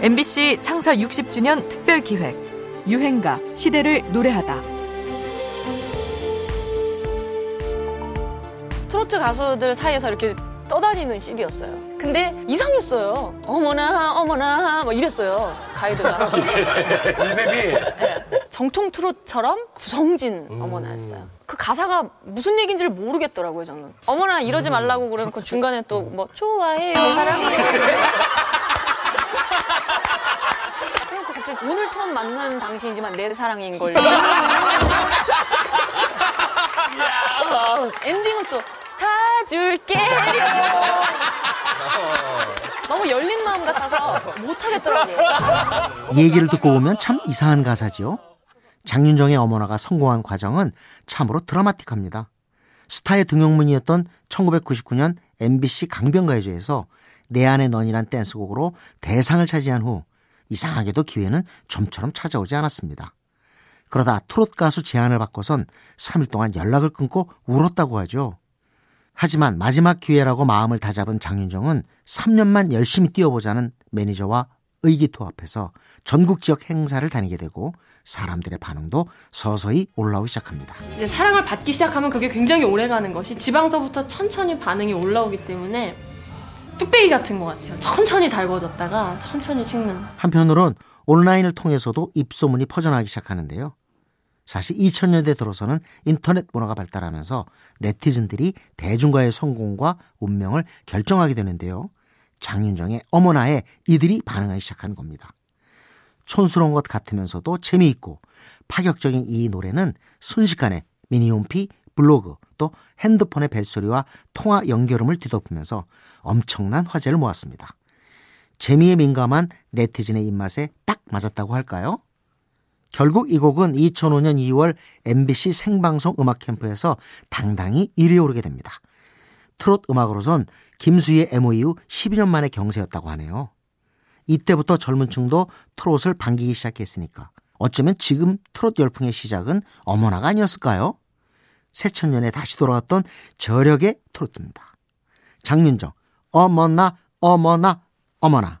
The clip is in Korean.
MBC 창사 60주년 특별 기획 유행가 시대를 노래하다. 트로트 가수들 사이에서 이렇게 떠다니는 CD였어요. 근데 이상했어요. 어머나 어머나 막 이랬어요 가이드가. 이름이 네. 정통 트로트처럼 구성진 어머나였어요. 그 가사가 무슨 얘기인지를 모르겠더라고요 저는. 어머나 이러지 말라고 그러놓고 중간에 또 뭐 좋아해요 사랑해요. 오늘 처음 만난 당신이지만 내 사랑인 걸. 엔딩은 또 다 줄게. 너무 열린 마음 같아서 못하겠더라고요. 얘기를 듣고 보면 참 이상한 가사지요. 장윤정의 어머나가 성공한 과정은 참으로 드라마틱합니다. 스타의 등용문이었던 1999년 MBC 강변가요제에서 내 안에 넌이란 댄스곡으로 대상을 차지한 후 이상하게도 기회는 좀처럼 찾아오지 않았습니다. 그러다 트롯 가수 제안을 받고선 3일 동안 연락을 끊고 울었다고 하죠. 하지만 마지막 기회라고 마음을 다잡은 장윤정은 3년만 열심히 뛰어보자는 매니저와 의기투합해서 전국 지역 행사를 다니게 되고 사람들의 반응도 서서히 올라오기 시작합니다. 이제 사랑을 받기 시작하면 그게 굉장히 오래 가는 것이 지방서부터 천천히 반응이 올라오기 때문에 뚝배기 같은 것 같아요. 천천히 달궈졌다가 천천히 식는. 한편으론 온라인을 통해서도 입소문이 퍼져나가기 시작하는데요. 사실 2000년대 들어서는 인터넷 문화가 발달하면서 네티즌들이 대중가의 성공과 운명을 결정하게 되는데요. 장윤정의 어머나에 이들이 반응하기 시작한 겁니다. 촌스러운 것 같으면서도 재미있고 파격적인 이 노래는 순식간에 미니홈피, 블로그, 또 핸드폰의 벨소리와 통화 연결음을 뒤덮으면서 엄청난 화제를 모았습니다. 재미에 민감한 네티즌의 입맛에 딱 맞았다고 할까요? 결국 이 곡은 2005년 2월 MBC 생방송 음악 캠프에서 당당히 1위에 오르게 됩니다. 트롯 음악으로선 김수희의 MO 이후 12년 만의 경세였다고 하네요. 이때부터 젊은 층도 트롯을 반기기 시작했으니까 어쩌면 지금 트롯 열풍의 시작은 어머나가 아니었을까요? 새천년에 다시 돌아왔던 저력의 트로트입니다. 장윤정, 어머나, 어머나, 어머나.